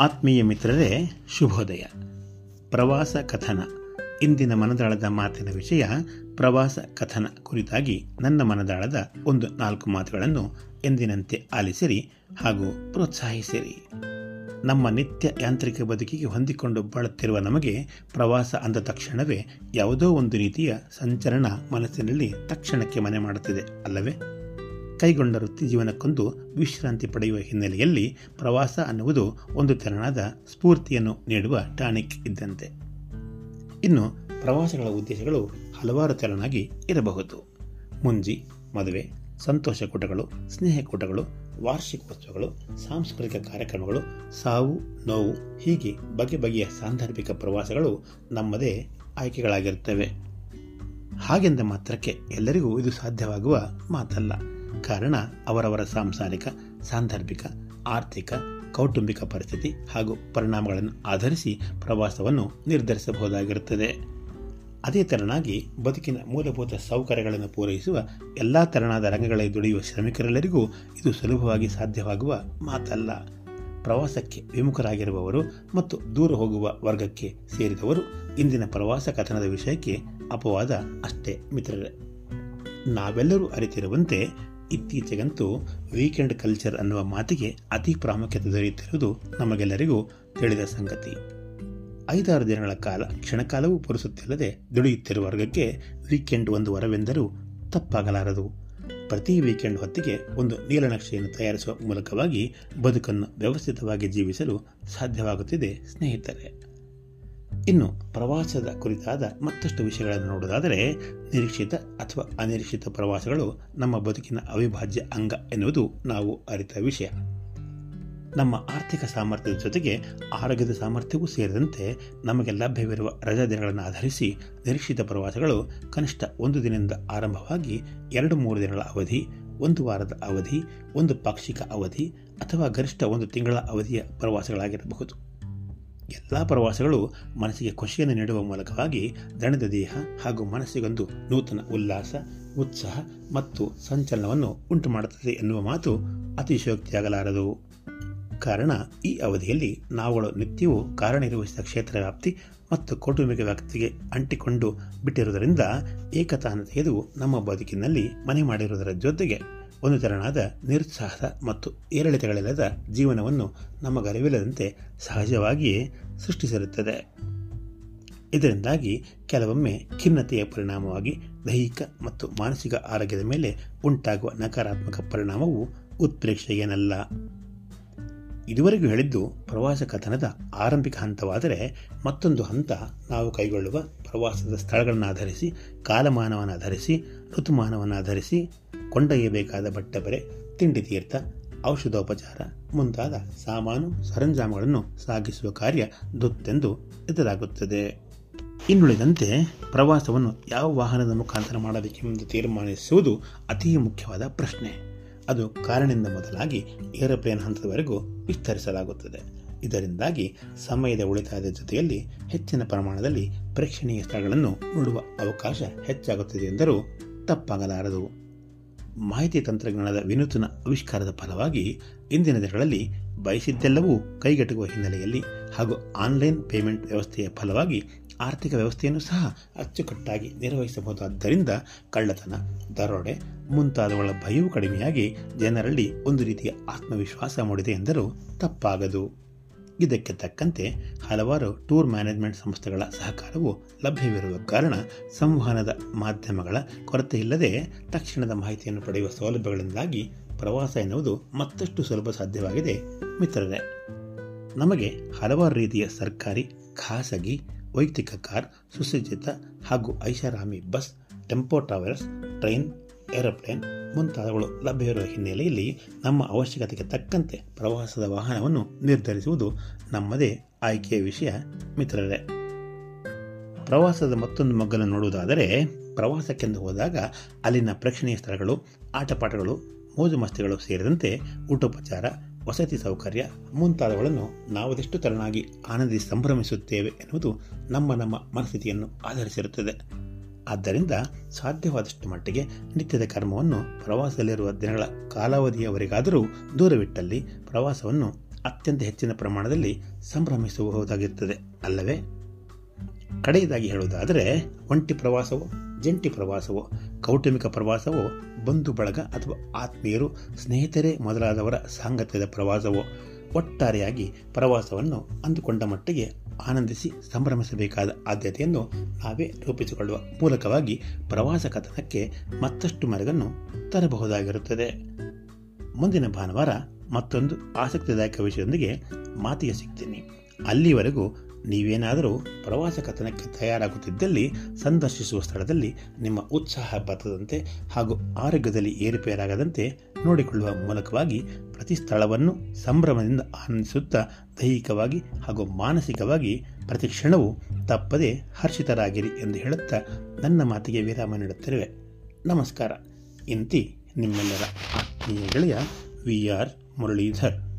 ಆತ್ಮೀಯ ಮಿತ್ರರೇ, ಶುಭೋದಯ. ಪ್ರವಾಸ ಕಥನ. ಇಂದಿನ ಮನದಾಳದ ಮಾತಿನ ವಿಷಯ ಪ್ರವಾಸ ಕಥನ ಕುರಿತಾಗಿ ನನ್ನ ಮನದಾಳದ ಒಂದು ನಾಲ್ಕು ಮಾತುಗಳನ್ನು ಎಂದಿನಂತೆ ಆಲಿಸಿರಿ ಹಾಗೂ ಪ್ರೋತ್ಸಾಹಿಸಿರಿ. ನಮ್ಮ ನಿತ್ಯ ಯಾಂತ್ರಿಕ ಬದುಕಿಗೆ ಹೊಂದಿಕೊಂಡು ಬಳುತ್ತಿರುವ ನಮಗೆ ಪ್ರವಾಸ ಅಂದ ತಕ್ಷಣವೇ ಯಾವುದೋ ಒಂದು ರೀತಿಯ ಸಂಚರಣ ಮನಸ್ಸಿನಲ್ಲಿ ತಕ್ಷಣಕ್ಕೆ ಮನೆ ಮಾಡುತ್ತಿದೆ, ಅಲ್ಲವೇ? ಕೈಗೊಂಡ ವೃತ್ತಿ ಜೀವನಕ್ಕೊಂದು ವಿಶ್ರಾಂತಿ ಪಡೆಯುವ ಹಿನ್ನೆಲೆಯಲ್ಲಿ ಪ್ರವಾಸ ಅನ್ನುವುದು ಒಂದು ತೆರನಾದ ಸ್ಫೂರ್ತಿಯನ್ನು ನೀಡುವ ಟಾನಿಕ್ ಇದ್ದಂತೆ. ಇನ್ನು ಪ್ರವಾಸಗಳ ಉದ್ದೇಶಗಳು ಹಲವಾರು ತೆರನಾಗಿ ಇರಬಹುದು. ಮುಂಜಿ, ಮದುವೆ, ಸಂತೋಷ ಕೂಟಗಳು, ಸ್ನೇಹ ಕೂಟಗಳು ವಾರ್ಷಿಕೋತ್ಸವಗಳು ಸಾಂಸ್ಕೃತಿಕ ಕಾರ್ಯಕ್ರಮಗಳು, ಸಾವು, ನೋವು, ಹೀಗೆ ಬಗೆ ಬಗೆಯ ಸಾಂದರ್ಭಿಕ ಪ್ರವಾಸಗಳು ನಮ್ಮದೇ ಆಯ್ಕೆಗಳಾಗಿರುತ್ತವೆ. ಹಾಗೆಂದ ಮಾತ್ರಕ್ಕೆ ಎಲ್ಲರಿಗೂ ಇದು ಸಾಧ್ಯವಾಗುವ ಮಾತಲ್ಲ. ಕಾರಣ ಅವರವರ ಸಾಂಸಾರಿಕ, ಸಾಂದರ್ಭಿಕ, ಆರ್ಥಿಕ, ಕೌಟುಂಬಿಕ ಪರಿಸ್ಥಿತಿ ಹಾಗೂ ಪರಿಣಾಮಗಳನ್ನು ಆಧರಿಸಿ ಪ್ರವಾಸವನ್ನು ನಿರ್ಧರಿಸಬಹುದಾಗಿರುತ್ತದೆ. ಅದೇ ತೆರನಾಗಿ ಬದುಕಿನ ಮೂಲಭೂತ ಸೌಕರ್ಯಗಳನ್ನು ಪೂರೈಸುವ ಎಲ್ಲ ತೆರನಾದ ರಂಗಗಳಲ್ಲಿ ದುಡಿಯುವ ಶ್ರಮಿಕರೆಲ್ಲರಿಗೂ ಇದು ಸುಲಭವಾಗಿ ಸಾಧ್ಯವಾಗುವ ಮಾತಲ್ಲ. ಪ್ರವಾಸಕ್ಕೆ ವಿಮುಖರಾಗಿರುವವರು ಮತ್ತು ದೂರ ಹೋಗುವ ವರ್ಗಕ್ಕೆ ಸೇರಿದವರು ಇಂದಿನ ಪ್ರವಾಸ ಕಥನದ ವಿಷಯಕ್ಕೆ ಅಪವಾದ ಅಷ್ಟೇ, ಮಿತ್ರರೇ. ನಾವೆಲ್ಲರೂ ಅರಿತಿರುವಂತೆ ಇತ್ತೀಚೆಗಂತೂ ವೀಕೆಂಡ್ ಕಲ್ಚರ್ ಅನ್ನುವ ಮಾತಿಗೆ ಅತಿ ಪ್ರಾಮುಖ್ಯತೆ ದೊರೆಯುತ್ತಿರುವುದು ನಮಗೆಲ್ಲರಿಗೂ ತಿಳಿದ ಸಂಗತಿ. ಐದಾರು ದಿನಗಳ ಕಾಲ ಕ್ಷಣಕಾಲವೂ ಪುರುಸುತ್ತಿಲ್ಲದೆ ದುಡಿಯುತ್ತಿರುವ ವರ್ಗಕ್ಕೆ ವೀಕೆಂಡ್ ಒಂದು ವರವೆಂದರೂ ತಪ್ಪಾಗಲಾರದು. ಪ್ರತಿ ವೀಕೆಂಡ್ ಹೊತ್ತಿಗೆ ಒಂದು ನೀಲನಕ್ಷೆಯನ್ನು ತಯಾರಿಸುವ ಮೂಲಕವಾಗಿ ಬದುಕನ್ನು ವ್ಯವಸ್ಥಿತವಾಗಿ ಜೀವಿಸಲು ಸಾಧ್ಯವಾಗುತ್ತಿದೆ ಸ್ನೇಹಿತರೆ. ಇನ್ನು ಪ್ರವಾಸದ ಕುರಿತಾದ ಮತ್ತಷ್ಟು ವಿಷಯಗಳನ್ನು ನೋಡುವುದಾದರೆ ನಿರೀಕ್ಷಿತ ಅಥವಾ ಅನಿರೀಕ್ಷಿತ ಪ್ರವಾಸಗಳು ನಮ್ಮ ಬದುಕಿನ ಅವಿಭಾಜ್ಯ ಅಂಗ ಎನ್ನುವುದು ನಾವು ಅರಿತ ವಿಷಯ. ನಮ್ಮ ಆರ್ಥಿಕ ಸಾಮರ್ಥ್ಯದ ಜೊತೆಗೆ ಆರೋಗ್ಯದ ಸಾಮರ್ಥ್ಯವೂ ಸೇರಿದಂತೆ ನಮಗೆ ಲಭ್ಯವಿರುವ ರಜಾ ದಿನಗಳನ್ನು ಆಧರಿಸಿ ನಿರೀಕ್ಷಿತ ಪ್ರವಾಸಗಳು ಕನಿಷ್ಠ ಒಂದು ದಿನದಿಂದ ಆರಂಭವಾಗಿ ಎರಡು ಮೂರು ದಿನಗಳ ಅವಧಿ, ಒಂದು ವಾರದ ಅವಧಿ, ಒಂದು ಪಾಕ್ಷಿಕ ಅವಧಿ ಅಥವಾ ಗರಿಷ್ಠ ಒಂದು ತಿಂಗಳ ಅವಧಿಯ ಪ್ರವಾಸಗಳಾಗಿರಬಹುದು. ಎಲ್ಲ ಪ್ರವಾಸಗಳು ಮನಸ್ಸಿಗೆ ಖುಷಿಯನ್ನು ನೀಡುವ ಮೂಲಕವಾಗಿ ದಣದ ದೇಹ ಹಾಗೂ ಮನಸ್ಸಿಗೊಂದು ನೂತನ ಉಲ್ಲಾಸ, ಉತ್ಸಾಹ ಮತ್ತು ಸಂಚಲನವನ್ನು ಉಂಟು ಮಾಡುತ್ತದೆ ಎನ್ನುವ ಮಾತು ಅತಿಶಯೋಕ್ತಿಯಾಗಲಾರದು. ಕಾರಣ, ಈ ಅವಧಿಯಲ್ಲಿ ನಾವುಗಳು ನಿತ್ಯವೂ ಕಾರ್ಯನಿರ್ವಹಿಸಿದ ಕ್ಷೇತ್ರ ವ್ಯಾಪ್ತಿ ಮತ್ತು ಕೌಟುಂಬಿಕ ವ್ಯಾಪ್ತಿಗೆ ಅಂಟಿಕೊಂಡು ಬಿಟ್ಟಿರುವುದರಿಂದ ಏಕತಾನ ತೆಗೆದು ನಮ್ಮ ಬದುಕಿನಲ್ಲಿ ಮನೆ ಮಾಡಿರುವುದರ ಜೊತೆಗೆ ಒಂದು ತೆರನಾದ ನಿರುತ್ಸಾಹದ ಮತ್ತು ಏರಿಳಿತಗಳಿಲ್ಲದ ಜೀವನವನ್ನು ನಮಗರಿವಿಲ್ಲದಂತೆ ಗರಿವಿಲ್ಲದಂತೆ ಸಹಜವಾಗಿಯೇ ಸೃಷ್ಟಿಸಿರುತ್ತದೆ. ಇದರಿಂದಾಗಿ ಕೆಲವೊಮ್ಮೆ ಖಿನ್ನತೆಯ ಪರಿಣಾಮವಾಗಿ ದೈಹಿಕ ಮತ್ತು ಮಾನಸಿಕ ಆರೋಗ್ಯದ ಮೇಲೆ ಉಂಟಾಗುವ ನಕಾರಾತ್ಮಕ ಪರಿಣಾಮವು ಉತ್ಪ್ರೇಕ್ಷೆಯೇನಲ್ಲ. ಇದುವರೆಗೂ ಹೇಳಿದ್ದು ಪ್ರವಾಸ ಕಥನದ ಆರಂಭಿಕ ಹಂತವಾದರೆ ಮತ್ತೊಂದು ಹಂತ ನಾವು ಕೈಗೊಳ್ಳುವ ಪ್ರವಾಸದ ಸ್ಥಳಗಳನ್ನು ಆಧರಿಸಿ ಕಾಲಮಾನವನ್ನು ಆಧರಿಸಿ ಋತುಮಾನವನ್ನು ಆಧರಿಸಿ ಕೊಂಡೊಯ್ಯಬೇಕಾದ ಬಟ್ಟೆ ತಿಂಡಿ ತೀರ್ಥ, ಔಷಧೋಪಚಾರ ಮುಂತಾದ ಸಾಮಾನು ಸರಂಜಾಮುಗಳನ್ನು ಸಾಗಿಸುವ ಕಾರ್ಯ ದುತ್ತೆಂದು ಎದುರಾಗುತ್ತದೆ ಇನ್ನುಳಿದಂತೆ ಪ್ರವಾಸವನ್ನು ಯಾವ ವಾಹನದ ಮುಖಾಂತರ ಮಾಡಬೇಕೆಂದು ತೀರ್ಮಾನಿಸುವುದು ಅತಿ ಮುಖ್ಯವಾದ ಪ್ರಶ್ನೆ. ಅದು ಕಾರಣದಿಂದ ಮೊದಲಾಗಿ ಏರೋಪ್ಲೇನ್ ಹಂತದವರೆಗೂ ವಿಸ್ತರಿಸಲಾಗುತ್ತದೆ. ಇದರಿಂದಾಗಿ ಸಮಯದ ಉಳಿತಾಯದ ಜೊತೆಯಲ್ಲಿ ಹೆಚ್ಚಿನ ಪ್ರಮಾಣದಲ್ಲಿ ಪ್ರೇಕ್ಷಣೀಯ ಸ್ಥಳಗಳನ್ನು ನೋಡುವ ಅವಕಾಶ ಹೆಚ್ಚಾಗುತ್ತದೆ ಎಂದರೂ ತಪ್ಪಾಗಲಾರದು. ಮಾಹಿತಿ ತಂತ್ರಜ್ಞಾನದ ವಿನೂತನ ಆವಿಷ್ಕಾರದ ಫಲವಾಗಿ ಇಂದಿನ ದಿನಗಳಲ್ಲಿ ಬಯಸಿದ್ದೆಲ್ಲವೂ ಕೈಗೆಟುಕುವ ಹಿನ್ನೆಲೆಯಲ್ಲಿ ಹಾಗೂ ಆನ್ಲೈನ್ ಪೇಮೆಂಟ್ ವ್ಯವಸ್ಥೆಯ ಫಲವಾಗಿ ಆರ್ಥಿಕ ವ್ಯವಸ್ಥೆಯನ್ನು ಸಹ ಅಚ್ಚುಕಟ್ಟಾಗಿ ನಿರ್ವಹಿಸಬಹುದಾದ್ದರಿಂದ ಕಳ್ಳತನ, ದರೋಡೆ ಮುಂತಾದವುಗಳ ಭಯವೂ ಕಡಿಮೆಯಾಗಿ ಜನರಲ್ಲಿ ಒಂದು ರೀತಿಯ ಆತ್ಮವಿಶ್ವಾಸ ಮೂಡಿದೆ ಎಂದರೂ ತಪ್ಪಾಗದು. ಇದಕ್ಕೆ ತಕ್ಕಂತೆ ಹಲವಾರು ಟೂರ್ ಮ್ಯಾನೇಜ್ಮೆಂಟ್ ಸಂಸ್ಥೆಗಳ ಸಹಕಾರವು ಲಭ್ಯವಿರುವ ಕಾರಣ ಸಂವಹನದ ಮಾಧ್ಯಮಗಳ ಕೊರತೆಯಿಲ್ಲದೆ ತಕ್ಷಣದ ಮಾಹಿತಿಯನ್ನು ಪಡೆಯುವ ಸೌಲಭ್ಯಗಳಿಂದಾಗಿ ಪ್ರವಾಸ ಎನ್ನುವುದು ಮತ್ತಷ್ಟು ಸುಲಭ ಸಾಧ್ಯವಾಗಿದೆ. ಮಿತ್ರರೇ, ನಮಗೆ ಹಲವಾರು ರೀತಿಯ ಸರ್ಕಾರಿ, ಖಾಸಗಿ, ವೈಯಕ್ತಿಕ ಕಾರ್, ಸುಸಜ್ಜಿತ ಹಾಗೂ ಐಷಾರಾಮಿ bus, tempo travels, train, aeroplane ಮುಂತಾದವುಗಳು ಲಭ್ಯವಿರುವ ಹಿನ್ನೆಲೆಯಲ್ಲಿ ನಮ್ಮ ಅವಶ್ಯಕತೆಗೆ ತಕ್ಕಂತೆ ಪ್ರವಾಸದ ವಾಹನವನ್ನು ನಿರ್ಧರಿಸುವುದು ನಮ್ಮದೇ ಆಯ್ಕೆಯ ವಿಷಯ, ಮಿತ್ರರೇ. ಪ್ರವಾಸದ ಮತ್ತೊಂದು ಮಗ್ಗನ್ನು ನೋಡುವುದಾದರೆ, ಪ್ರವಾಸಕ್ಕೆಂದು ಹೋದಾಗ ಅಲ್ಲಿನ ಪ್ರೇಕ್ಷಣೀಯ ಸ್ಥಳಗಳು, ಆಟಪಾಠಗಳು ಮೋಜು ಮಸ್ತಿಗಳು ಸೇರಿದಂತೆ ಊಟೋಪಚಾರ, ವಸತಿ ಸೌಕರ್ಯ ಮುಂತಾದವುಗಳನ್ನು ನಾವದೆಷ್ಟು ತರನಾಗಿ ಆನಂದಿಸಿ ಸಂಭ್ರಮಿಸುತ್ತೇವೆ ಎನ್ನುವುದು ನಮ್ಮ ನಮ್ಮ ಮನಸ್ಥಿತಿಯನ್ನು ಆಧರಿಸಿರುತ್ತದೆ. ಆದ್ದರಿಂದ ಸಾಧ್ಯವಾದಷ್ಟು ಮಟ್ಟಿಗೆ ನಿತ್ಯದ ಕರ್ಮವನ್ನು ಪ್ರವಾಸದಲ್ಲಿರುವ ದಿನಗಳ ಕಾಲಾವಧಿಯವರೆಗಾದರೂ ದೂರವಿಟ್ಟಲ್ಲಿ ಪ್ರವಾಸವನ್ನು ಅತ್ಯಂತ ಹೆಚ್ಚಿನ ಪ್ರಮಾಣದಲ್ಲಿ ಸಂಭ್ರಮಿಸಬಹುದಾಗಿರುತ್ತದೆ. ಅಲ್ಲವೇ? ಕಡೆಯದಾಗಿ ಹೇಳುವುದಾದರೆ, ಒಂಟಿ ಪ್ರವಾಸವೋ, ಜಂಟಿ ಪ್ರವಾಸವೋ, ಕೌಟುಂಬಿಕ ಪ್ರವಾಸವೋ, ಬಂಧು ಬಳಗ ಅಥವಾ ಆತ್ಮೀಯರು, ಸ್ನೇಹಿತರೇ ಮೊದಲಾದವರ ಸಾಂಗತ್ಯದ ಪ್ರವಾಸವೋ, ಒಟ್ಟಾರೆಯಾಗಿ ಪ್ರವಾಸವನ್ನು ಅಂದುಕೊಂಡ ಮಟ್ಟಿಗೆ ಆನಂದಿಸಿ ಸಂಭ್ರಮಿಸಬೇಕಾದ ಆದ್ಯತೆಯನ್ನು ನಾವೇ ರೂಪಿಸಿಕೊಳ್ಳುವ ಮೂಲಕವಾಗಿ ಪ್ರವಾಸ ಕಥನಕ್ಕೆ ಮತ್ತಷ್ಟು ಮೆರಗನ್ನು ತರಬಹುದಾಗಿರುತ್ತದೆ. ಮುಂದಿನ ಭಾನುವಾರ ಮತ್ತೊಂದು ಆಸಕ್ತಿದಾಯಕ ವಿಷಯದೊಂದಿಗೆ ಮಾತಿಗೆ ಸಿಗ್ತೀನಿ. ಅಲ್ಲಿವರೆಗೂ ನೀವೇನಾದರೂ ಪ್ರವಾಸ ಕಥನಕ್ಕೆ ತಯಾರಾಗುತ್ತಿದ್ದಲ್ಲಿ ಸಂದರ್ಶಿಸುವ ಸ್ಥಳದಲ್ಲಿ ನಿಮ್ಮ ಉತ್ಸಾಹ ಬರ್ತದಂತೆ ಹಾಗೂ ಆರೋಗ್ಯದಲ್ಲಿ ಏರುಪೇರಾಗದಂತೆ ನೋಡಿಕೊಳ್ಳುವ ಮೂಲಕವಾಗಿ ಪ್ರತಿ ಸ್ಥಳವನ್ನು ಸಂಭ್ರಮದಿಂದ ಆನಂದಿಸುತ್ತಾ ದೈಹಿಕವಾಗಿ ಹಾಗೂ ಮಾನಸಿಕವಾಗಿ ಪ್ರತಿ ಕ್ಷಣವು ತಪ್ಪದೆ ಹರ್ಷಿತರಾಗಿರಿ ಎಂದು ಹೇಳುತ್ತಾ ನನ್ನ ಮಾತಿಗೆ ವಿರಾಮ ನೀಡುತ್ತಿರುವೆ. ನಮಸ್ಕಾರ. ಇಂತಿ ನಿಮ್ಮೆಲ್ಲರ ಆತ್ಮೀಯ ಗೆಳೆಯ ವಿ ಆರ್ ಮುರಳೀಧರ್.